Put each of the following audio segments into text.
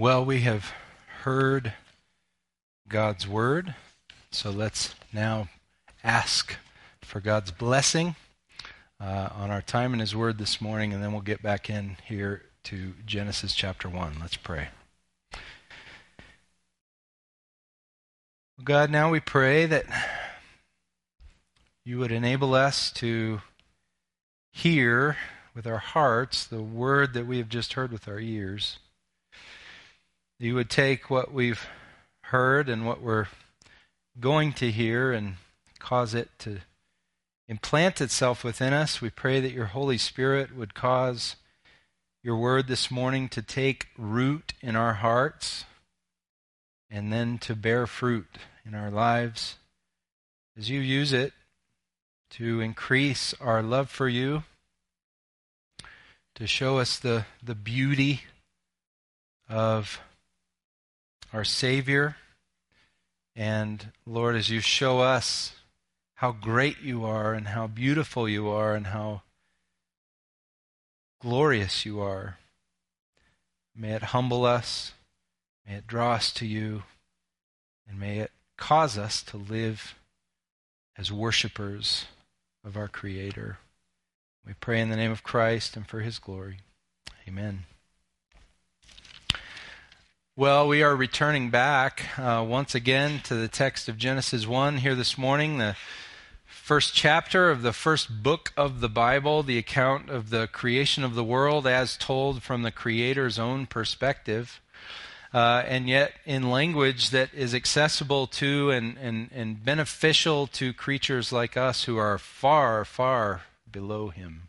Well, we have heard God's word, so let's now ask for God's blessing uh, on our time in His word this morning, and then we'll get back in here to Genesis chapter 1. Let's pray. God, now we pray that you would enable us to hear with our hearts the word that we have just heard with our ears. You would take what we've heard and what we're going to hear and cause it to implant itself within us. We pray that your Holy Spirit would cause your word this morning to take root in our hearts and then to bear fruit in our lives as you use it to increase our love for you, to show us the, the beauty of our Savior. And Lord, as you show us how great you are and how beautiful you are and how glorious you are, may it humble us, may it draw us to you, and may it cause us to live as worshippers of our Creator. We pray in the name of Christ and for His glory. Amen. Well, we are returning back uh, once again to the text of Genesis 1 here this morning, the first chapter of the first book of the Bible, the account of the creation of the world as told from the Creator's own perspective uh, and yet in language that is accessible to and, and, and beneficial to creatures like us who are far, far below him.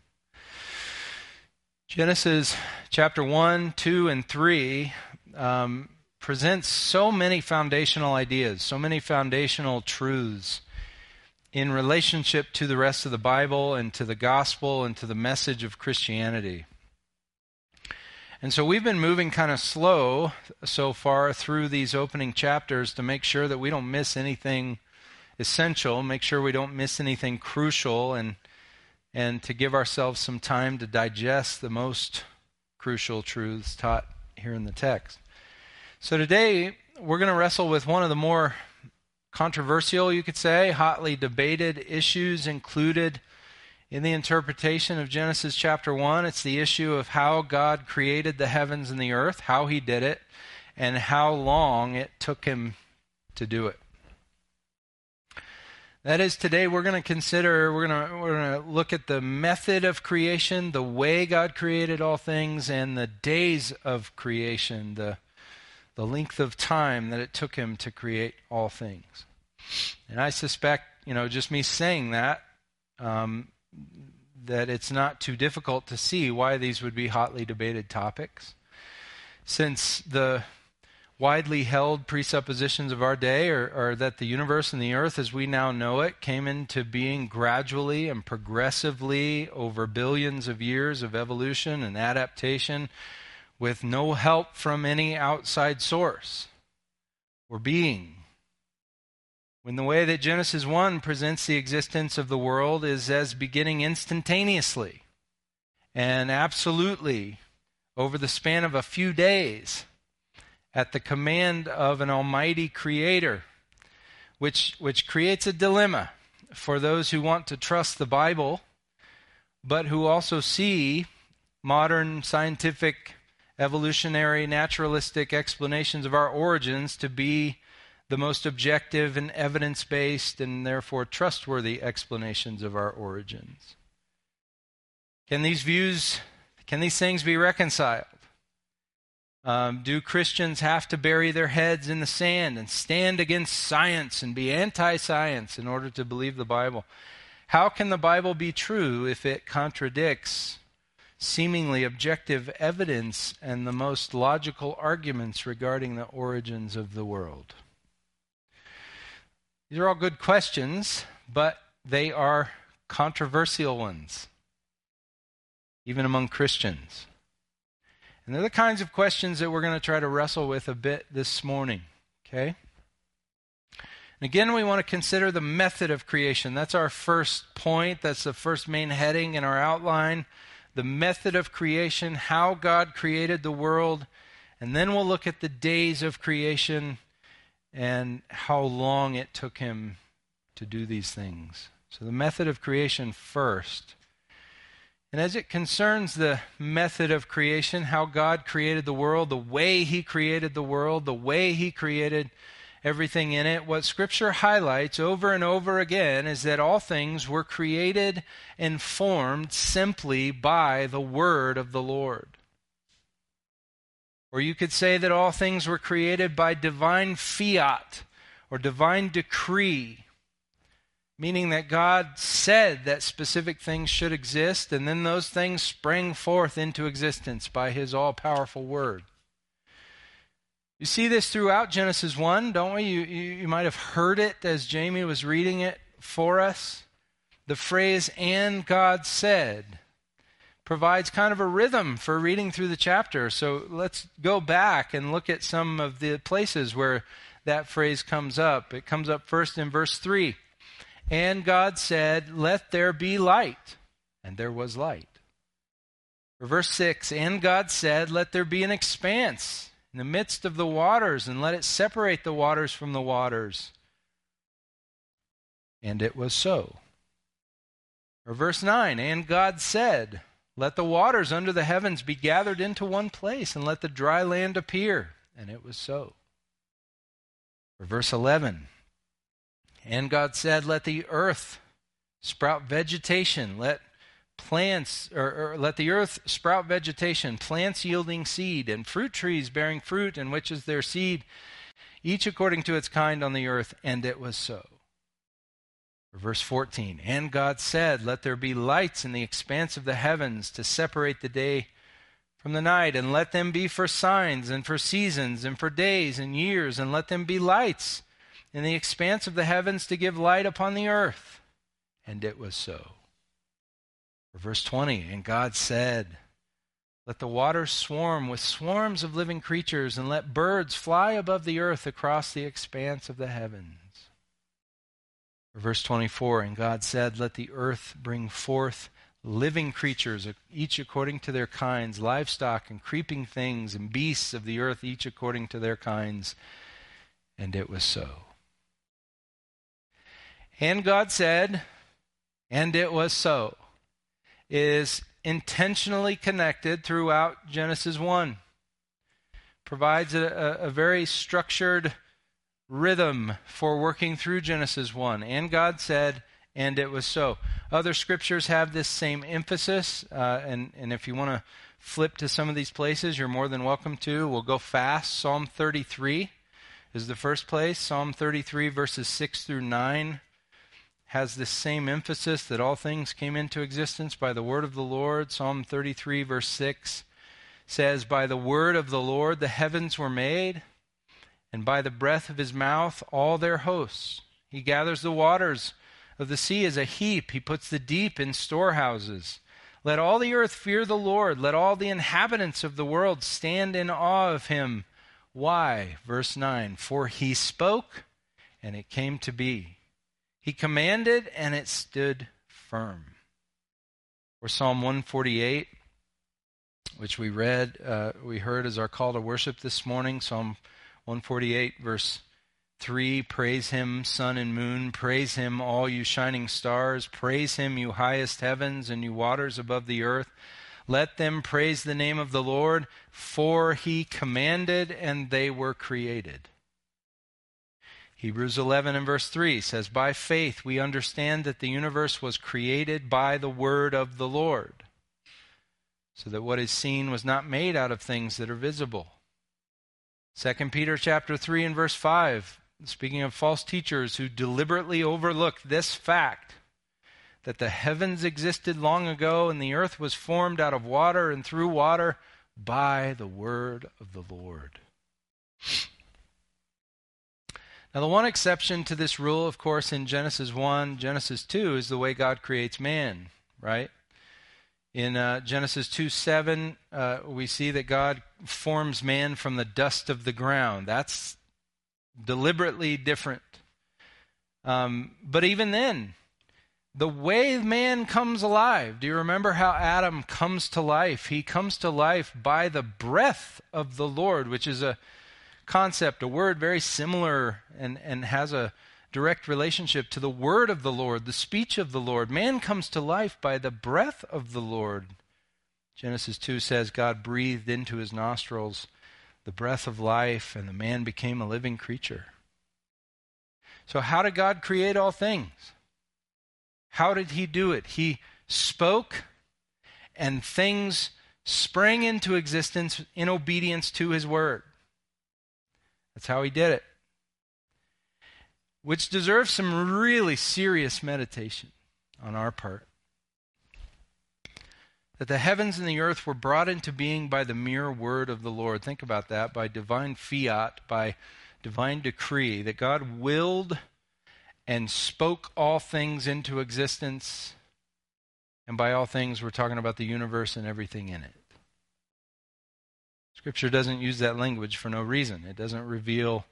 Genesis chapter 1, 2, and 3 um, presents so many foundational ideas, so many foundational truths in relationship to the rest of the Bible and to the gospel and to the message of Christianity. And so we've been moving kind of slow so far through these opening chapters to make sure that we don't miss anything essential, make sure we don't miss anything crucial, and, and to give ourselves some time to digest the most crucial truths taught here in the text. So today we're going to wrestle with one of the more controversial, you could say, hotly debated issues included in the interpretation of Genesis chapter 1, it's the issue of how God created the heavens and the earth, how he did it, and how long it took him to do it. That is, today we're going to consider, we're going to, we're going to look at the method of creation, the way God created all things, and the days of creation, the, the length of time that it took him to create all things. And I suspect, you know, just me saying that, um, that it's not too difficult to see why these would be hotly debated topics. Since the widely held presuppositions of our day are, are, that the universe and the earth as we now know it came into being gradually and progressively over billions of years of evolution and adaptation with no help from any outside source or being. When the way that Genesis 1 presents the existence of the world is as beginning instantaneously and absolutely over the span of a few days at the command of an almighty creator, which, which creates a dilemma for those who want to trust the Bible, but who also see modern scientific, evolutionary, naturalistic explanations of our origins to be the most objective and evidence based and therefore trustworthy explanations of our origins. Can these views, can these things be reconciled? Um, do Christians have to bury their heads in the sand and stand against science and be anti science in order to believe the Bible? How can the Bible be true if it contradicts seemingly objective evidence and the most logical arguments regarding the origins of the world? These are all good questions, but they are controversial ones, even among Christians. And they're the kinds of questions that we're going to try to wrestle with a bit this morning, okay? And again, we want to consider the method of creation. That's our first point. That's the first main heading in our outline. The method of creation, how God created the world, And then we'll look at the days of creation and how long it took him to do these things. So, the method of creation first. And as it concerns the method of creation, how God created the world, the way He created the world, the way He created everything in it, what Scripture highlights over and over again is that all things were created and formed simply by the Word of the Lord. Or you could say that all things were created by divine fiat or divine decree, meaning that God said that specific things should exist, and then those things sprang forth into existence by His all powerful Word. You see this throughout Genesis 1, don't we? You, you, you, might have heard it as Jamie was reading it for us. The phrase, and God said provides kind of a rhythm for reading through the chapter. So let's go back and look at some of the places where that phrase comes up. It comes up first in verse 3. And God said, Let there be light. And there was light. Verse 6, and God said, Let there be an expanse in the midst of the waters, and let it separate the waters from the waters. And it was so. Or verse 9, and God said, let the waters under the heavens be gathered into one place, and let the dry land appear. And it was so. For verse 11 And God said, Let the earth sprout vegetation, let plants, or, or, let the earth sprout vegetation, plants yielding seed, and fruit trees bearing fruit, and which is their seed, each according to its kind on the earth. And it was so. Verse 14 And God said, Let there be lights in the expanse of the heavens to separate the day from the night, and let them be for signs, and for seasons, and for days and years, and let them be lights in the expanse of the heavens to give light upon the earth. And it was so. Verse 20 And God said, Let the waters swarm with swarms of living creatures, and let birds fly above the earth across the expanse of the heavens. Verse 24 And God said, Let the earth bring forth living creatures, each according to their kinds, livestock and creeping things, and beasts of the earth, each according to their kinds. And it was so. And God said, and it was so, is intentionally connected throughout Genesis 1. Provides a, a, very structured rhythm for working through Genesis 1. And God said, and it was so. Other scriptures have this same emphasis, uh, and, and if you want to flip to some of these places, you're more than welcome to. We'll go fast. Psalm 33 is the first place. Psalm 33, verses 6 through 9, has this same emphasis that all things came into existence by the word of the Lord. Psalm 33, verse 6 says, By the word of the Lord the heavens were made and by the breath of his mouth all their hosts. He gathers the waters of the sea as a heap, he puts the deep in storehouses. Let all the earth fear the Lord, let all the inhabitants of the world stand in awe of him. Why? Verse 9 For he spoke, and it came to be. He commanded, and it stood firm. Or Psalm 148, which we read, uh, we heard as our call to worship this morning. Psalm 148, verse 3 Praise him, sun and moon. Praise him, all you shining stars. Praise him, you highest heavens and you waters above the earth. Let them praise the name of the Lord, for he commanded and they were created. Hebrews 11 and verse 3 says, By faith we understand that the universe was created by the word of the Lord, so that what is seen was not made out of things that are visible. 2 Peter chapter 3 and verse 5, speaking of false teachers who deliberately overlook this fact that the heavens existed long ago and the earth was formed out of water and through water by the word of the Lord. Now, the one exception to this rule, of course, in Genesis 1, Genesis 2, is the way God creates man, right? In uh, Genesis 2 7, uh, we see that God forms man from the dust of the ground. That's deliberately different. Um, but even then, the way man comes alive. Do you remember how Adam comes to life? He comes to life by the breath of the Lord, which is a concept, a word very similar and, and has a direct relationship to the word of the Lord, the speech of the Lord. Man comes to life by the breath of the Lord. Genesis 2 says God breathed into his nostrils the breath of life, and the man became a living creature. So, how did God create all things? How did he do it? He spoke, and things sprang into existence in obedience to his word. That's how he did it. Which deserves some really serious meditation on our part. That the heavens and the earth were brought into being by the mere word of the Lord. Think about that by divine fiat, by divine decree, that God willed and spoke all things into existence. And by all things, we're talking about the universe and everything in it. Scripture doesn't use that language for no reason. It doesn't reveal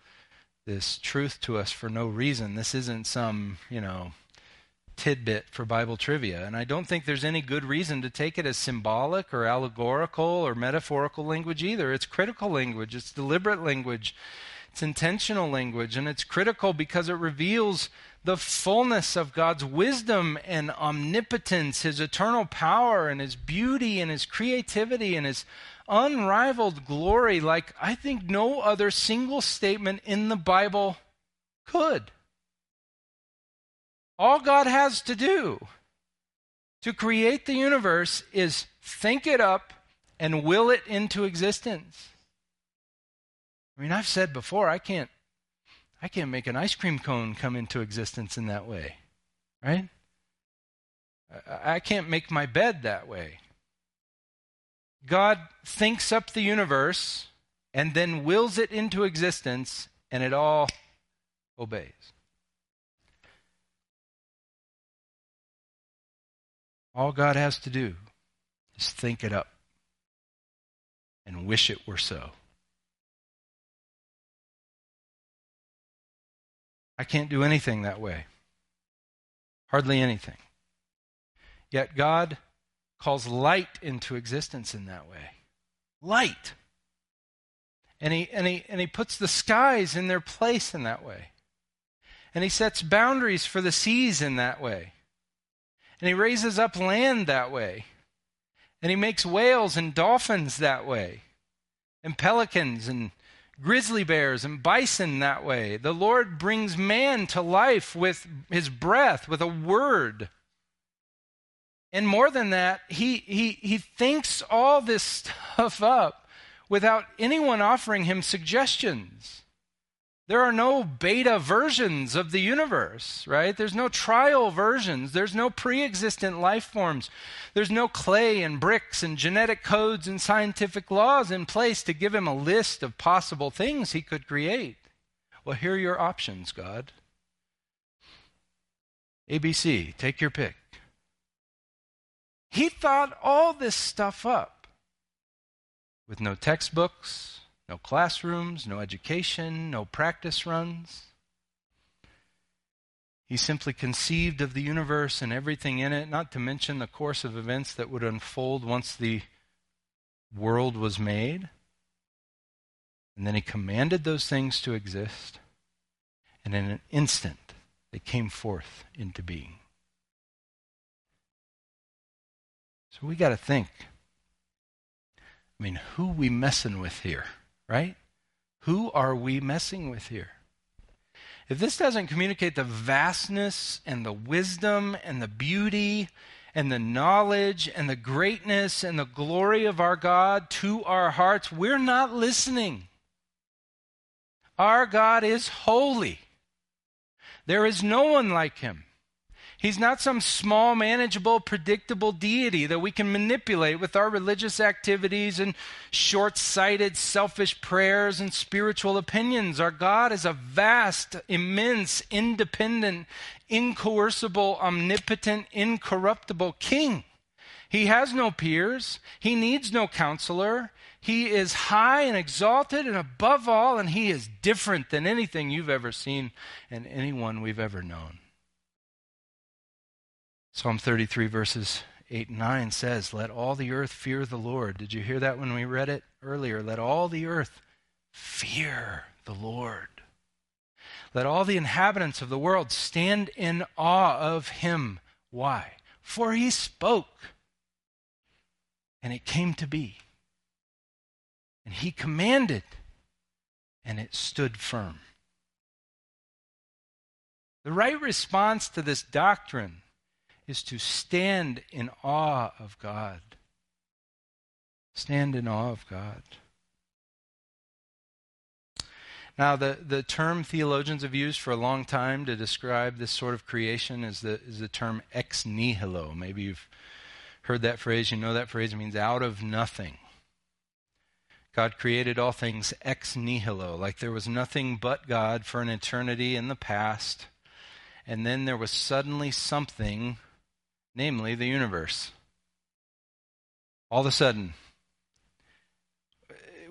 this truth to us for no reason. This isn't some, you know, tidbit for Bible trivia. And I don't think there's any good reason to take it as symbolic or allegorical or metaphorical language either. It's critical language, it's deliberate language. It's intentional language, and it's critical because it reveals the fullness of God's wisdom and omnipotence, His eternal power, and His beauty, and His creativity, and His unrivaled glory, like I think no other single statement in the Bible could. All God has to do to create the universe is think it up and will it into existence. I mean, I've said before, I can't I can't make an ice cream cone come into existence in that way. Right? I, can't make my bed that way. God thinks up the universe and then wills it into existence, and it all obeys. All God has to do is think it up and wish it were so. I can't do anything that way. Hardly anything. Yet God calls light into existence in that way. Light. And he, and, he, and he puts the skies in their place in that way. And he sets boundaries for the seas in that way. And he raises up land that way. And he makes whales and dolphins that way. And pelicans and grizzly bears and bison that way. The Lord brings man to life with his breath, with a word. And more than that, he, he, he thinks all this stuff up without anyone offering him suggestions. There are no beta versions of the universe, right? There's no trial versions. There's no pre existent life forms. There's no clay and bricks and genetic codes and scientific laws in place to give him a list of possible things he could create. Well, here are your options, God. ABC, take your pick. He thought all this stuff up with no textbooks, no classrooms, no education, no practice runs. He simply conceived of the universe and everything in it, not to mention the course of events that would unfold once the world was made. And then he commanded those things to exist, and in an instant they came forth into being. So we got to think. I mean, who we messing with here? right? Who are we messing with here? If this doesn't communicate the vastness and the wisdom and the beauty and the knowledge and the greatness and the glory of our God to our hearts, we're not listening. Our God is holy. There is no one like him. He's not some small, manageable, predictable deity that we can manipulate with our religious activities and short sighted, selfish prayers and spiritual opinions. Our God is a vast, immense, independent, incoercible, omnipotent, incorruptible king. He has no peers, he needs no counselor. He is high and exalted and above all, and he is different than anything you've ever seen and anyone we've ever known. Psalm 33, verses 8 and 9 says, Let all the earth fear the Lord. Did you hear that when we read it earlier? Let all the earth fear the Lord. Let all the inhabitants of the world stand in awe of him. Why? For he spoke, and it came to be. And he commanded, and it stood firm. The right response to this doctrine is to stand in awe of God. Stand in awe of God. Now, the, the term theologians have used for a long time to describe this sort of creation is the, is the term ex nihilo. Maybe you've heard that phrase, you know that phrase, means out of nothing. God created all things ex nihilo, like there was nothing but God for an eternity in the past, and then there was suddenly something, namely the universe. All of a sudden,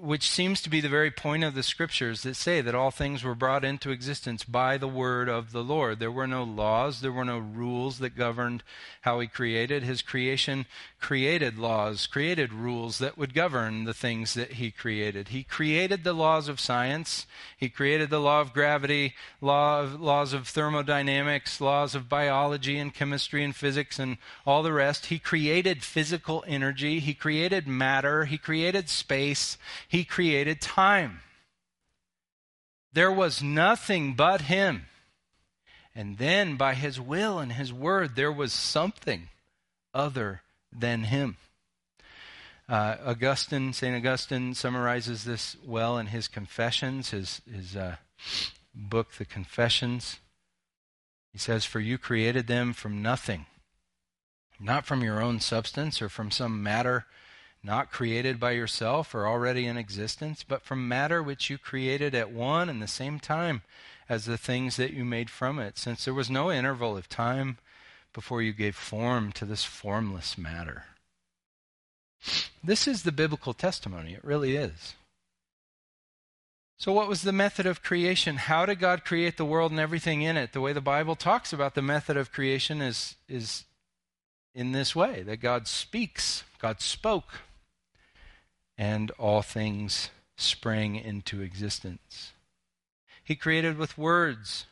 which seems to be the very point of the scriptures that say that all things were brought into existence by the word of the Lord. There were no laws, there were no rules that governed how he created. His creation created laws, created rules that would govern the things that he created. He created the laws of science, he created the law of gravity, law of, laws of thermodynamics, laws of biology and chemistry and physics and all the rest. He created physical energy, he created matter, he created space. He created time. There was nothing but Him. And then, by His will and His word, there was something other than Him. Uh, Augustine, St. Augustine, summarizes this well in his Confessions, his, his uh, book, The Confessions. He says, For you created them from nothing, not from your own substance or from some matter not created by yourself or already in existence, but from matter which you created at one and the same time as the things that you made from it, since there was no interval of time before you gave form to this formless matter. This is the biblical testimony. It really is. So, what was the method of creation? How did God create the world and everything in it? The way the Bible talks about the method of creation is, is in this way that God speaks, God spoke and all things sprang into existence. He created with words,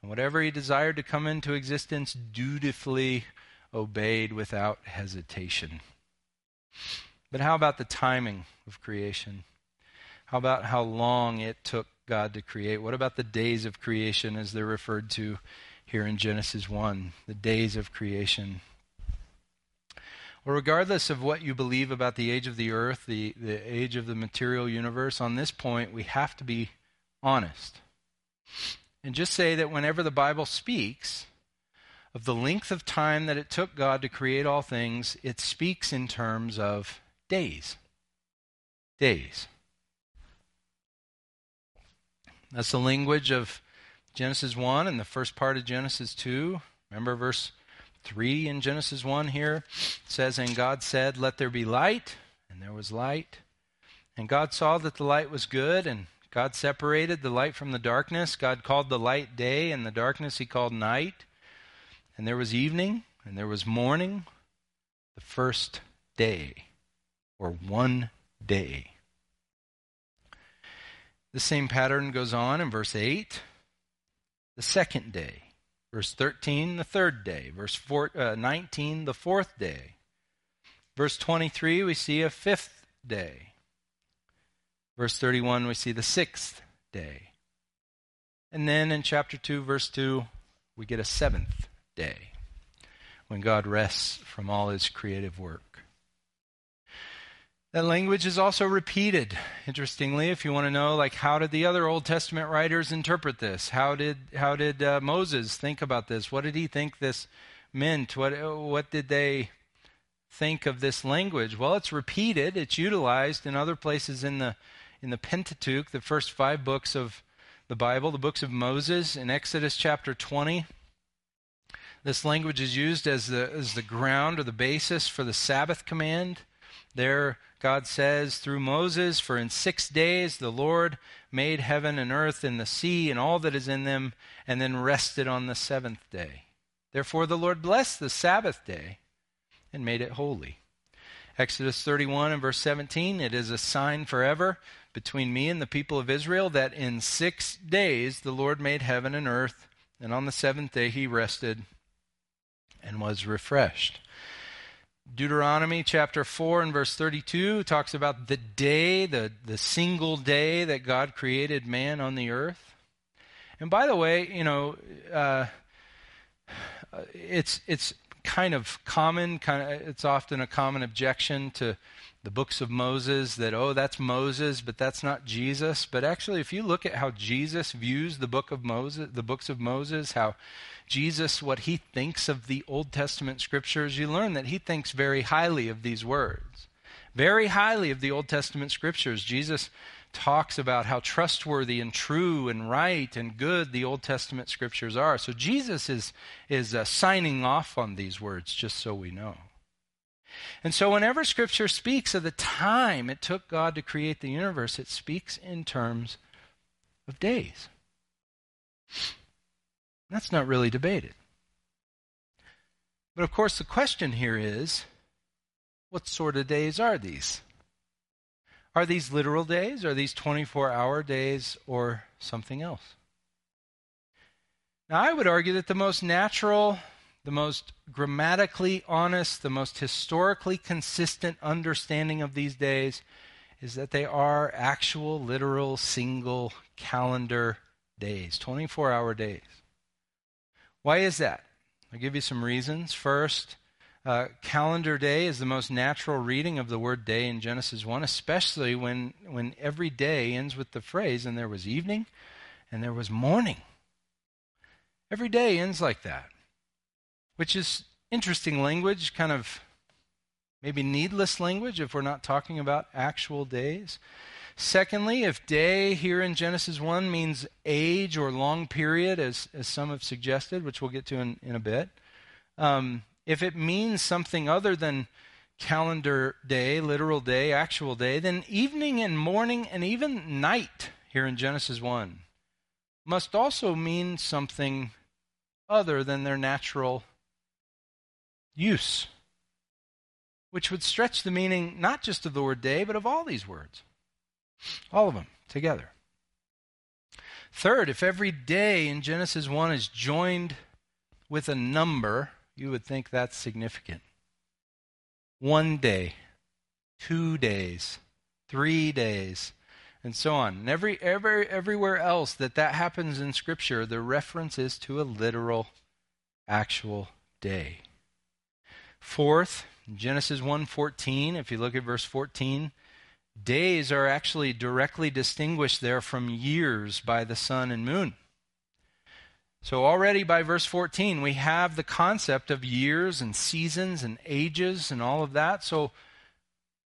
and whatever he desired to come into existence dutifully obeyed without hesitation. But how about the timing of creation? How about how long it took God to create? What about the days of creation as they're referred to here in Genesis 1? The days of creation. Well, regardless of what you believe about the age of the earth, the, the age of the material universe, on this point, we have to be honest. And just say that whenever the Bible speaks of the length of time that it took God to create all things, it speaks in terms of days. Days. That's the language of Genesis 1 and the first part of Genesis 2. Remember verse 3 in Genesis 1 here says, And God said, Let there be light, and there was light. And God saw that the light was good, and God separated the light from the darkness. God called the light day, and the darkness he called night. And there was evening, and there was morning, the first day, or one day. The same pattern goes on in verse 8, the second day. Verse 13, the third day. Verse four, uh, 19, the fourth day. Verse 23, we see a fifth day. Verse 31, we see the sixth day. And then in chapter 2, verse 2, we get a seventh day when God rests from all his creative work. That language is also repeated. Interestingly, if you want to know, like, how did the other Old Testament writers interpret this? How did how did uh, Moses think about this? What did he think this meant? What what did they think of this language? Well, it's repeated. It's utilized in other places in the in the Pentateuch, the first five books of the Bible, the books of Moses. In Exodus chapter twenty, this language is used as the as the ground or the basis for the Sabbath command. There, God says through Moses, For in six days the Lord made heaven and earth and the sea and all that is in them, and then rested on the seventh day. Therefore the Lord blessed the Sabbath day and made it holy. Exodus 31 and verse 17 It is a sign forever between me and the people of Israel that in six days the Lord made heaven and earth, and on the seventh day he rested and was refreshed. Deuteronomy chapter 4 and verse 32 talks about the day, the, the single day that God created man on the earth. And by the way, you know, uh, it's it's kind of common, kind of, it's often a common objection to the books of Moses that, oh, that's Moses, but that's not Jesus. But actually, if you look at how Jesus views the book of Moses, the books of Moses, how Jesus, what he thinks of the Old Testament scriptures, you learn that he thinks very highly of these words. Very highly of the Old Testament scriptures. Jesus talks about how trustworthy and true and right and good the Old Testament scriptures are. So Jesus is, is uh, signing off on these words, just so we know. And so, whenever Scripture speaks of the time it took God to create the universe, it speaks in terms of days. That's not really debated. But of course, the question here is what sort of days are these? Are these literal days? Are these 24 hour days or something else? Now, I would argue that the most natural, the most grammatically honest, the most historically consistent understanding of these days is that they are actual, literal, single calendar days, 24 hour days. Why is that? I'll give you some reasons. First, uh, calendar day is the most natural reading of the word day in Genesis 1, especially when, when every day ends with the phrase, and there was evening and there was morning. Every day ends like that, which is interesting language, kind of maybe needless language if we're not talking about actual days. Secondly, if day here in Genesis 1 means age or long period, as, as some have suggested, which we'll get to in, in a bit, um, if it means something other than calendar day, literal day, actual day, then evening and morning and even night here in Genesis 1 must also mean something other than their natural use, which would stretch the meaning not just of the word day, but of all these words. All of them together. Third, if every day in Genesis 1 is joined with a number, you would think that's significant. One day, two days, three days, and so on. And every, every, everywhere else that that happens in Scripture, the reference is to a literal, actual day. Fourth, Genesis 1:14, if you look at verse 14, days are actually directly distinguished there from years by the sun and moon. So, already by verse 14, we have the concept of years and seasons and ages and all of that. So,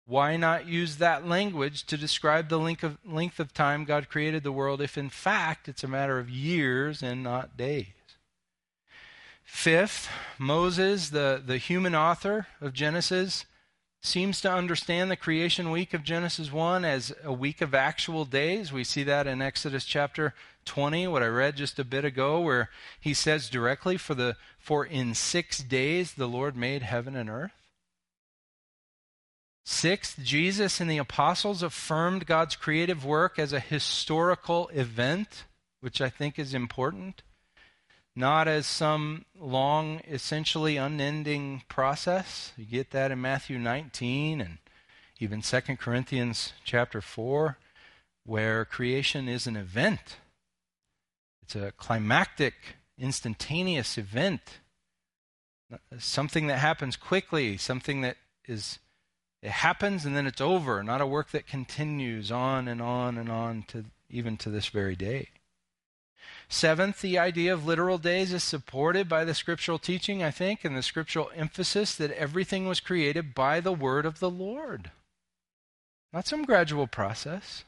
why not use that language to describe the length of, length of time God created the world if, in fact, it's a matter of years and not days? Fifth, Moses, the, the human author of Genesis, seems to understand the creation week of Genesis 1 as a week of actual days. We see that in Exodus chapter 20, what I read just a bit ago, where he says directly, For, the, for in six days the Lord made heaven and earth. Sixth, Jesus and the apostles affirmed God's creative work as a historical event, which I think is important, not as some long, essentially unending process. You get that in Matthew 19 and even 2 Corinthians chapter 4, where creation is an event it's a climactic, instantaneous event. Something that happens quickly, something that is it happens and then it's over, not a work that continues on and on and on to even to this very day. Seventh, the idea of literal days is supported by the scriptural teaching, I think, and the scriptural emphasis that everything was created by the word of the Lord. Not some gradual process.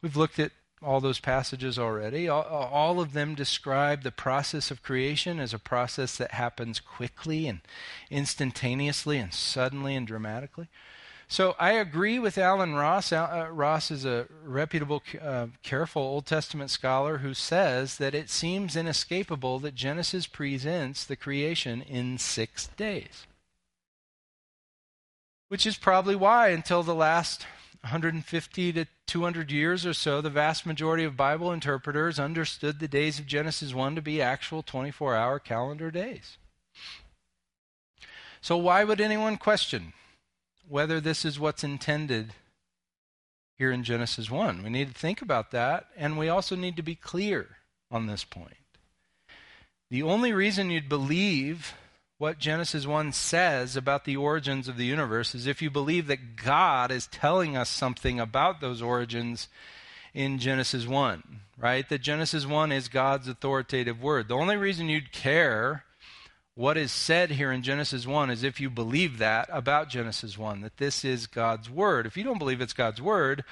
We've looked at all those passages already. All, all, of them describe the process of creation as a process that happens quickly and instantaneously and suddenly and dramatically. So I agree with Allen Ross. Uh, Ross is a reputable, uh, careful Old Testament scholar who says that it seems inescapable that Genesis presents the creation in six days. Which is probably why, until the last 150 to 200 years or so, the vast majority of Bible interpreters understood the days of Genesis 1 to be actual 24 hour calendar days. So, why would anyone question whether this is what's intended here in Genesis 1. We need to think about that, and we also need to be clear on this point. The only reason you'd believe what Genesis 1 says about the origins of the universe is if you believe that God is telling us something about those origins in Genesis 1, right? That Genesis 1 is God's authoritative word. The only reason you'd care what is said here in Genesis 1 is if you believe that about Genesis 1, that this is God's word. If you don't believe it's God's word,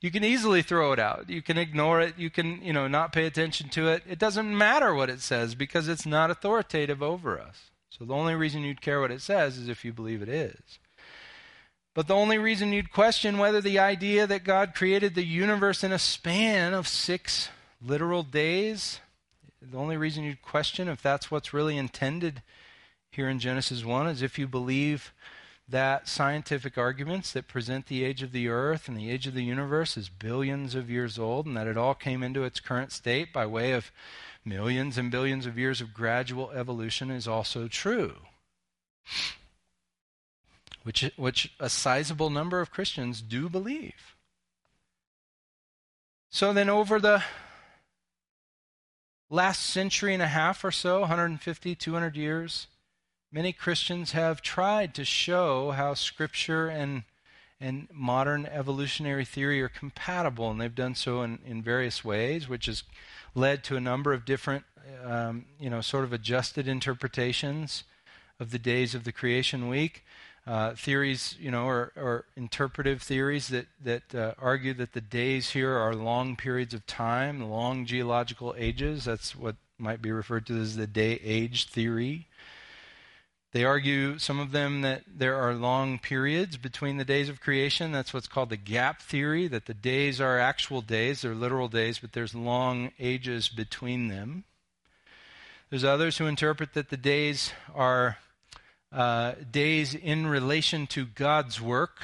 you can easily throw it out. You can ignore it. You can, you know, not pay attention to it. It doesn't matter what it says because it's not authoritative over us. So the only reason you'd care what it says is if you believe it is. But the only reason you'd question whether the idea that God created the universe in a span of six literal days the only reason you'd question if that's what's really intended here in Genesis 1 is if you believe that scientific arguments that present the age of the earth and the age of the universe as billions of years old and that it all came into its current state by way of millions and billions of years of gradual evolution is also true. Which, which a sizable number of Christians do believe. So then, over the last century and a half or so, 150, 200 years, many Christians have tried to show how Scripture and and modern evolutionary theory are compatible, and they've done so in, in various ways, which has led to a number of different, um, you know, sort of adjusted interpretations of the days of the creation week. Uh, theories, you know, or, or, interpretive theories that that uh, argue that the days here are long periods of time, long geological ages. That's what might be referred to as the day-age theory. They argue, some of them, that there are long periods between the days of creation. That's what's called the gap theory, that the days are actual days, they're literal days, but there's long ages between them. There's others who interpret that the days are uh, days in relation to God's work.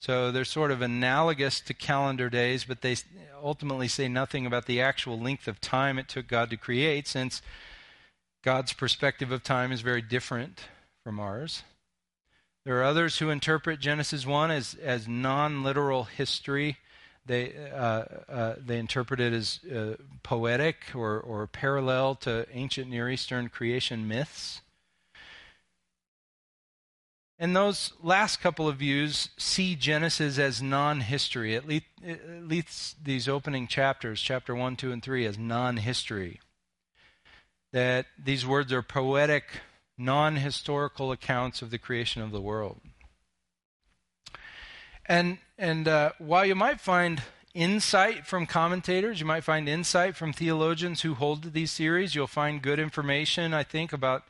So they're sort of analogous to calendar days, but they ultimately say nothing about the actual length of time it took God to create, since God's perspective of time is very different from ours. There are others who interpret Genesis 1 as, as non literal history. They, uh, uh, they interpret it as uh, poetic or, or parallel to ancient Near Eastern creation myths. And those last couple of views see Genesis as non history, at least, these opening chapters, chapter 1, 2, and 3, as non history. That these words are poetic, non historical accounts of the creation of the world. And, and uh, while you might find insight from commentators, you might find insight from theologians who hold to these theories, you'll find good information, I think, about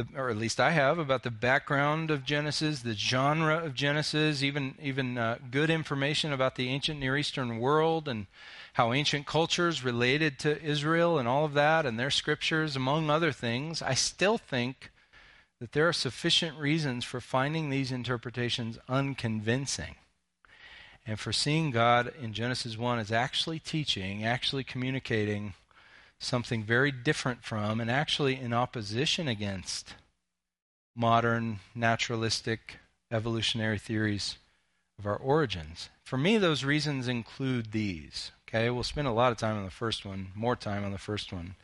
the, or at least I have, about the background of Genesis, the genre of Genesis, even even uh, good information about the ancient Near Eastern world and how ancient cultures related to Israel and all of that and their scriptures, among other things. I still think that there are sufficient reasons for finding these interpretations unconvincing. And for seeing God in Genesis 1 as actually teaching, actually communicating something very different from and actually in opposition against modern naturalistic evolutionary theories of our origins. For me, those reasons include these. Okay, we'll spend a lot of time on the first one, more time on the first one.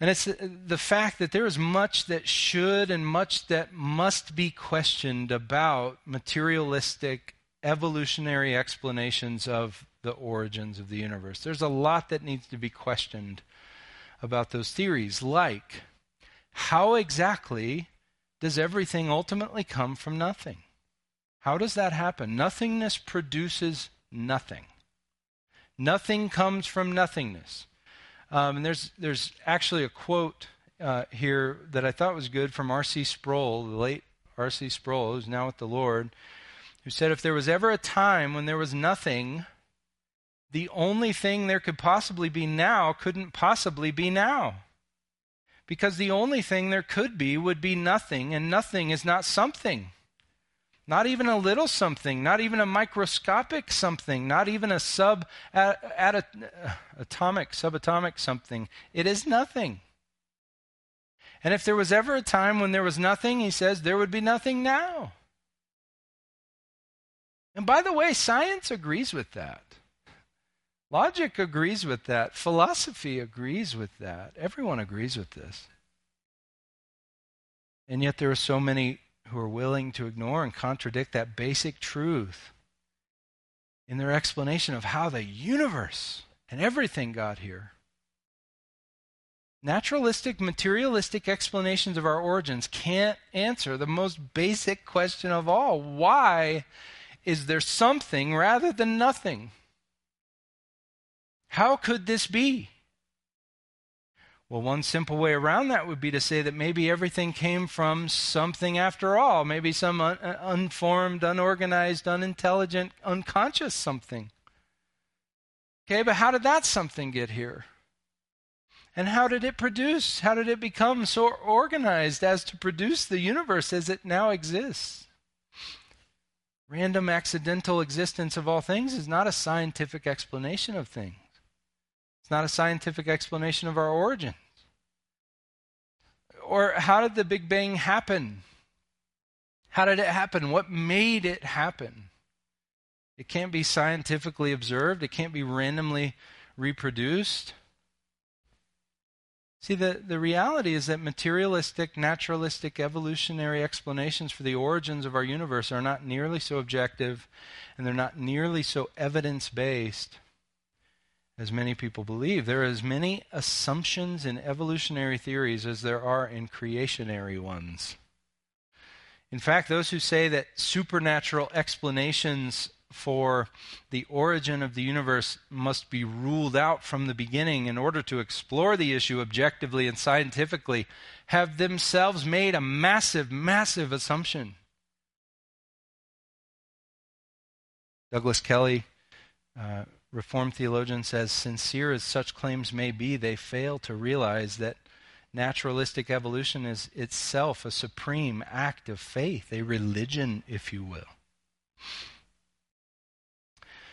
And it's uh, the fact that there is much that should and much that must be questioned about materialistic evolutionary explanations of the origins of the universe. There's a lot that needs to be questioned about those theories, like how exactly does everything ultimately come from nothing? How does that happen? Nothingness produces nothing. Nothing comes from nothingness. Um, and there's there's actually a quote uh, here that I thought was good from R.C. Sproul, the late R.C. Sproul, who's now with the Lord, who said if there was ever a time when there was nothing, the only thing there could possibly be now couldn't possibly be now. Because the only thing there could be would be nothing, and nothing is not something. Not even a little something, not even a microscopic something, not even a sub uh, atomic, subatomic something. It is nothing. And if there was ever a time when there was nothing, he says, there would be nothing now. And by the way, science agrees with that. Logic agrees with that. Philosophy agrees with that. Everyone agrees with this. And yet there are so many who are willing to ignore and contradict that basic truth in their explanation of how the universe and everything got here. Naturalistic, materialistic explanations of our origins can't answer the most basic question of all why is there something rather than nothing? How could this be? Well, one simple way around that would be to say that maybe everything came from something after all, maybe some un- uh, unformed, unorganized, unintelligent, unconscious something. Okay, but how did that something get here? And how did it produce? How did it become so organized as to produce the universe as it now exists? Random accidental existence of all things is not a scientific explanation of things. It's not a scientific explanation of our origins. Or how did the Big Bang happen? How did it happen? What made it happen? It can't be scientifically observed, it can't be randomly reproduced. See, the, the reality is that materialistic, naturalistic, evolutionary explanations for the origins of our universe are not nearly so objective and they're not nearly so evidence based as many people believe. There are as many assumptions in evolutionary theories as there are in creationary ones. In fact, those who say that supernatural explanations for the origin of the universe must be ruled out from the beginning in order to explore the issue objectively and scientifically have themselves made a massive, massive assumption. Douglas Kelly uh, Reformed theologian says, sincere as such claims may be, they fail to realize that naturalistic evolution is itself a supreme act of faith, a religion, if you will.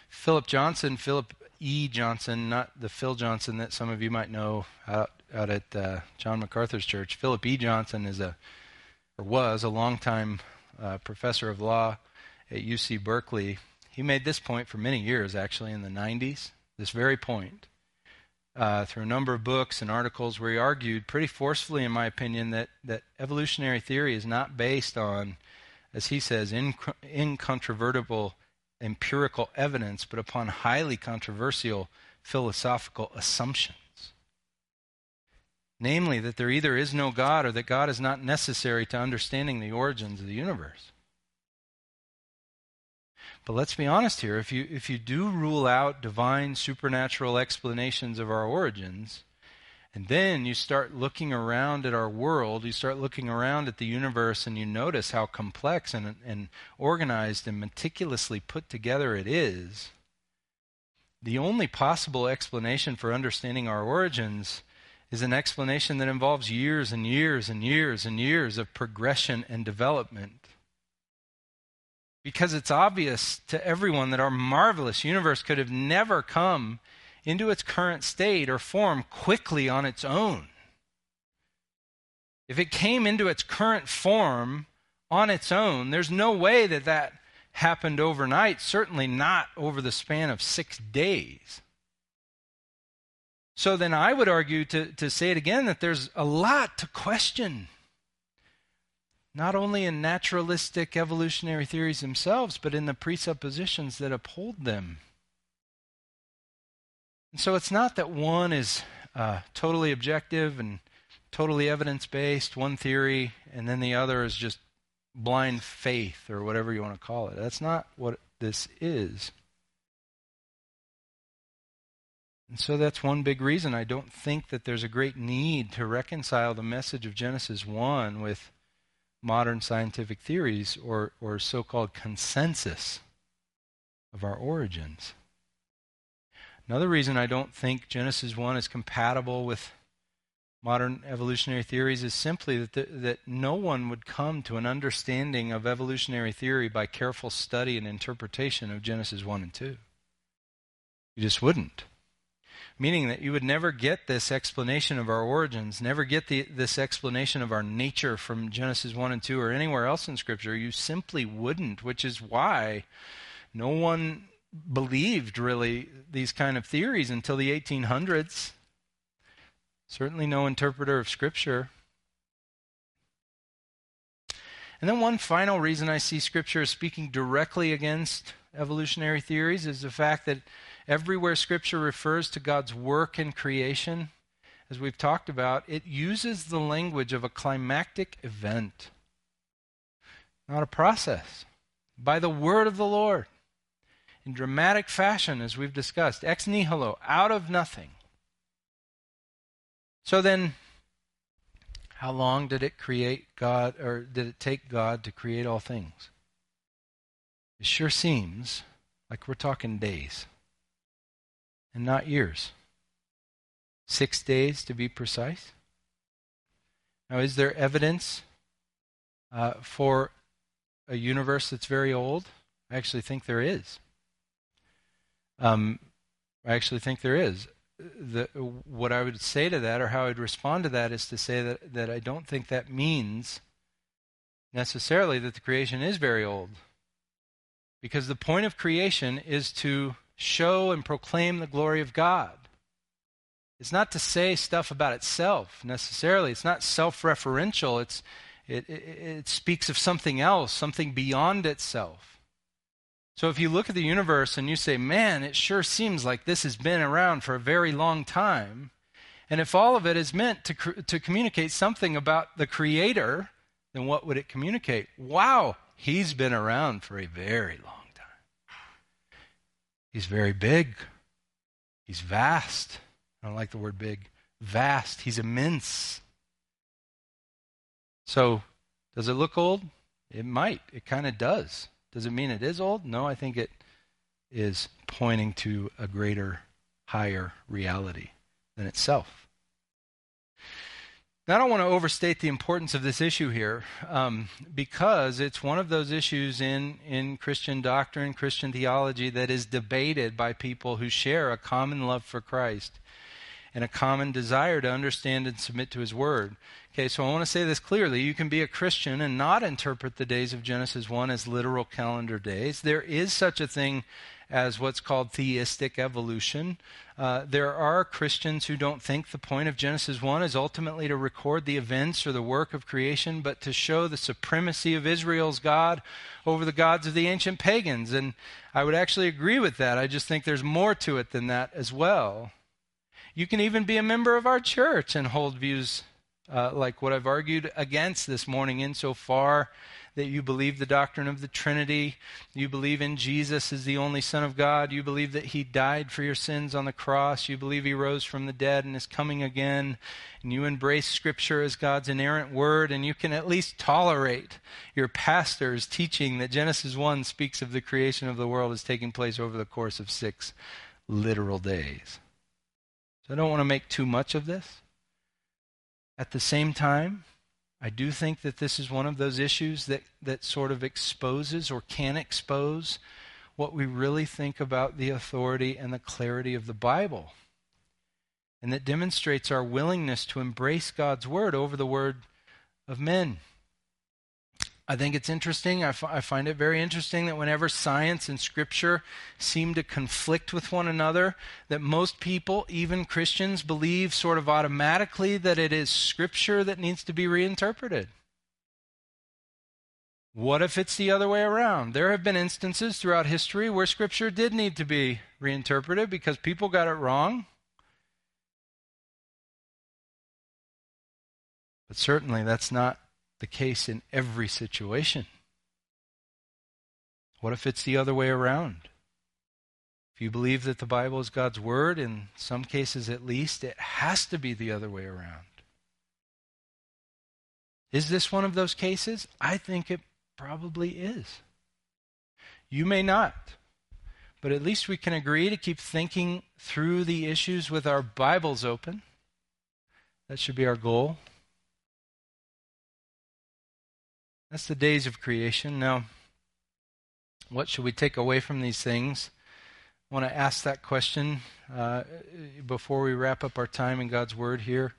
Philip Johnson, Philip E. Johnson, not the Phil Johnson that some of you might know out, out at uh, John MacArthur's church. Philip E. Johnson is a, or was a longtime uh, professor of law at UC Berkeley he made this point for many years, actually, in the 90s, this very point, uh, through a number of books and articles where he argued pretty forcefully, in my opinion, that, that evolutionary theory is not based on, as he says, inc- incontrovertible empirical evidence, but upon highly controversial philosophical assumptions. Namely, that there either is no God or that God is not necessary to understanding the origins of the universe. But let's be honest here. If you, if you do rule out divine supernatural explanations of our origins, and then you start looking around at our world, you start looking around at the universe, and you notice how complex and, and organized and meticulously put together it is. The only possible explanation for understanding our origins is an explanation that involves years and years and years and years of progression and development because it's obvious to everyone that our marvelous universe could have never come into its current state or form quickly on its own. If it came into its current form on its own, there's no way that that happened overnight, certainly not over the span of six days. So then I would argue, to, to say it again, that there's a lot to question not only in naturalistic evolutionary theories themselves, but in the presuppositions that uphold them. And so it's not that one is uh, totally objective and totally evidence based, one theory, and then the other is just blind faith or whatever you want to call it. That's not what this is. And so that's one big reason I don't think that there's a great need to reconcile the message of Genesis 1 with modern scientific theories or, or so called consensus of our origins. Another reason I don't think Genesis 1 is compatible with modern evolutionary theories is simply that, the, that no one would come to an understanding of evolutionary theory by careful study and interpretation of Genesis 1 and 2. You just wouldn't. Meaning that you would never get this explanation of our origins, never get the, this explanation of our nature from Genesis 1 and 2 or anywhere else in Scripture. You simply wouldn't, which is why no one believed really these kind of theories until the 1800s. Certainly no interpreter of Scripture. And then, one final reason I see Scripture speaking directly against evolutionary theories is the fact that everywhere Scripture refers to God's work in creation, as we've talked about, it uses the language of a climactic event, not a process. By the word of the Lord, in dramatic fashion, as we've discussed, ex nihilo, out of nothing. So then, how long did it create God, or did it take God to create all things? It sure seems like we're talking days and not years. Six days to be precise. Now, is there evidence uh, for a universe that's very old? I actually think there is. Um, I actually think there is the, what I would say to that, or how I'd respond to that, is to say that, that I don't think that means necessarily that the creation is very old. Because the point of creation is to show and proclaim the glory of God. It's not to say stuff about itself necessarily. It's not self referential. It's, it, it, it speaks of something else, something beyond itself. So if you look at the universe and you say, man, it sure seems like this has been around for a very long time, and if all of it is meant to, to communicate something about the Creator, then what would it communicate? Wow, He's been around for a very long time. He's very big. He's vast. I don't like the word big. Vast. He's immense. So, does it look old? It might. It kind of does. Does it mean it is old? No, I think it is pointing to a greater, higher reality than itself. Now, I don't want to overstate the importance of this issue here um, because it's one of those issues in, in Christian doctrine, Christian theology, that is debated by people who share a common love for Christ and a common desire to understand and submit to His Word. Okay, so I want to say this clearly. You can be a Christian and not interpret the days of Genesis 1 as literal calendar days. There is such a thing as what's called theistic evolution. Uh, there are Christians who don't think the point of Genesis 1 is ultimately to record the events or the work of creation, but to show the supremacy of Israel's God over the gods of the ancient pagans. And I would actually agree with that. I just think there's more to it than that as well. You can even be a member of our church and hold views uh, like what I've argued against this morning, insofar that you believe the doctrine of the Trinity, you believe in Jesus as the only Son of God, you believe that He died for your sins on the cross, you believe He rose from the dead and is coming again, and you embrace Scripture as God's inerrant word, and you can at least tolerate your pastor's teaching that Genesis 1 speaks of the creation of the world as taking place over the course of six literal days. So I don't want to make too much of this. At the same time, I do think that this is one of those issues that, that sort of exposes or can expose what we really think about the authority and the clarity of the Bible. And that demonstrates our willingness to embrace God's word over the word of men. I think it's interesting. I, f- I find it very interesting that whenever science and scripture seem to conflict with one another, that most people, even Christians, believe sort of automatically that it is scripture that needs to be reinterpreted. What if it's the other way around? There have been instances throughout history where scripture did need to be reinterpreted because people got it wrong. But certainly that's not the case in every situation. What if it's the other way around? If you believe that the Bible is God's Word, in some cases at least, it has to be the other way around. Is this one of those cases? I think it probably is. You may not. But at least we can agree to keep thinking through the issues with our Bibles open. That should be our goal. That's the days of creation. Now, what should we take away from these things? I want to ask that question uh, before we wrap up our time in God's Word here.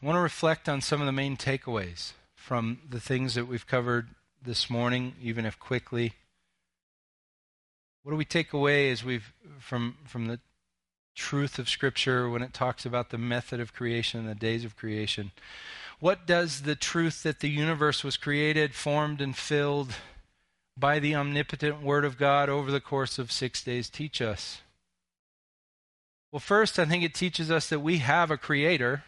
I want to reflect on some of the main takeaways from the things that we've covered this morning, even if quickly. What do we take away as we've from from the truth of Scripture when it talks about the method of creation, the days of creation? What does the truth that the universe was created, formed, and filled by the omnipotent Word of God over the course of six days teach us? Well, first, I think it teaches us that we have a Creator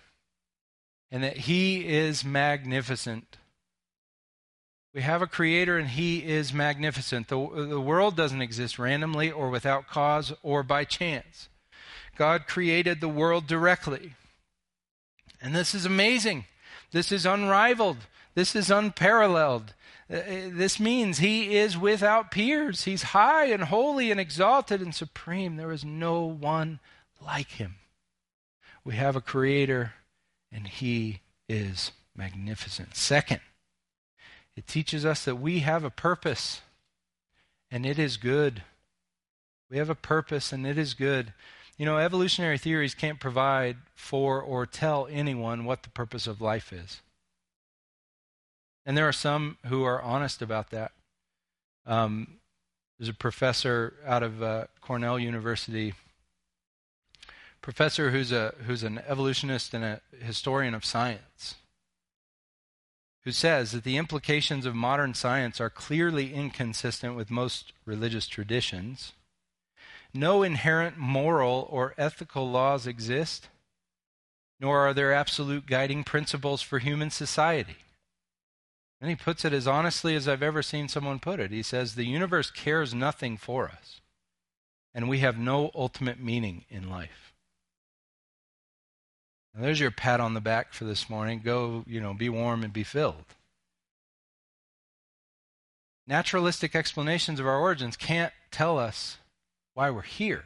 and that He is magnificent. We have a creator and he is magnificent. The, the world doesn't exist randomly or without cause or by chance. God created the world directly. And this is amazing. This is unrivaled. This is unparalleled. Uh, uh, this means he is without peers. He's high and holy and exalted and supreme. There is no one like him. We have a creator and he is magnificent. Second, it teaches us that we have a purpose and it is good. We have a purpose and it is good. You know, evolutionary theories can't provide for or tell anyone what the purpose of life is. And there are some who are honest about that. Um, there's a professor out of uh, Cornell University, professor who's a who's an evolutionist and a historian of science who says that the implications of modern science are clearly inconsistent with most religious traditions. No inherent moral or ethical laws exist, nor are there absolute guiding principles for human society. And he puts it as honestly as I've ever seen someone put it. He says, The universe cares nothing for us, and we have no ultimate meaning in life. Now, there's your pat on the back for this morning. Go, you know, be warm and be filled. Naturalistic explanations of our origins can't tell us why we're here.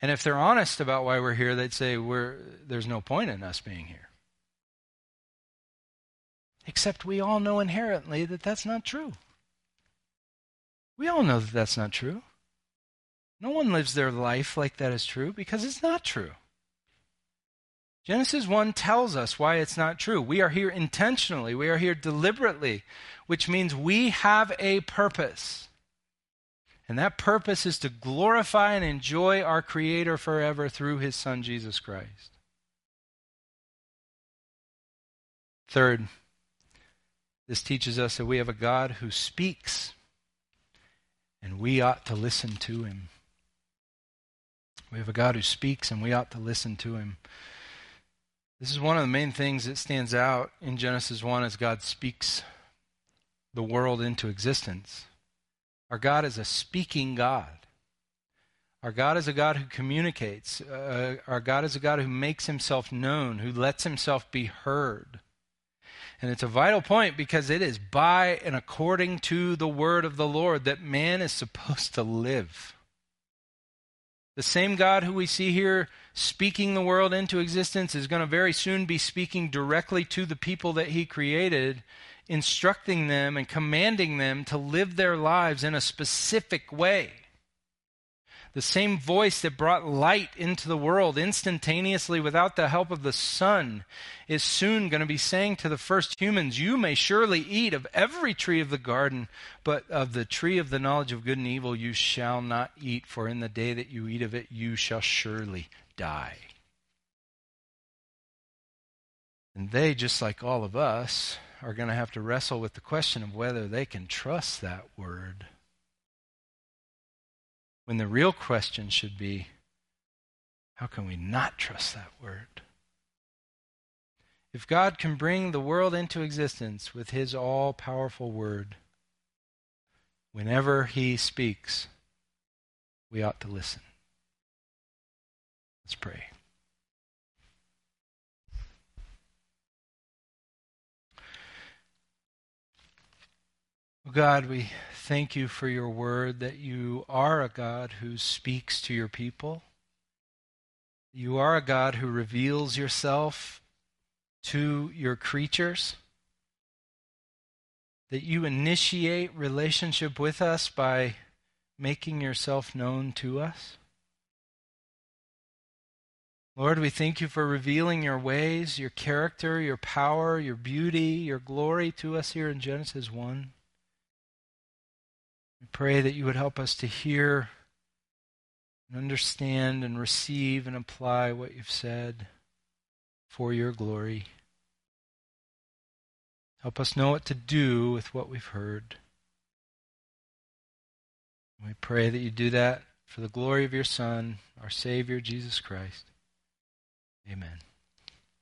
And if they're honest about why we're here, they'd say there's no point in us being here. Except we all know inherently that that's not true. We all know that that's not true. No one lives their life like that is true because it's not true. Genesis 1 tells us why it's not true. We are here intentionally, we are here deliberately, which means we have a purpose. And that purpose is to glorify and enjoy our Creator forever through His Son, Jesus Christ. Third, this teaches us that we have a God who speaks, and we ought to listen to Him. We have a God who speaks, and we ought to listen to Him. This is one of the main things that stands out in Genesis 1 as God speaks the world into existence. Our God is a speaking God. Our God is a God who communicates. Uh, our God is a God who makes himself known, who lets himself be heard. And it's a vital point because it is by and according to the word of the Lord that man is supposed to live. The same God who we see here speaking the world into existence is going to very soon be speaking directly to the people that he created, instructing them and commanding them to live their lives in a specific way. The same voice that brought light into the world instantaneously without the help of the sun is soon going to be saying to the first humans, You may surely eat of every tree of the garden, but of the tree of the knowledge of good and evil you shall not eat, for in the day that you eat of it you shall surely die. And they, just like all of us, are going to have to wrestle with the question of whether they can trust that word. When the real question should be how can we not trust that word? If God can bring the world into existence with his all powerful word, whenever he speaks, we ought to listen. Let's pray. God, we thank you for your word that you are a God who speaks to your people. You are a God who reveals yourself to your creatures. That you initiate relationship with us by making yourself known to us. Lord, we thank you for revealing your ways, your character, your power, your beauty, your glory to us here in Genesis 1. We pray that you would help us to hear and understand and receive and apply what you've said for your glory. Help us know what to do with what we've heard. We pray that you do that for the glory of your Son, our Savior, Jesus Christ. Amen.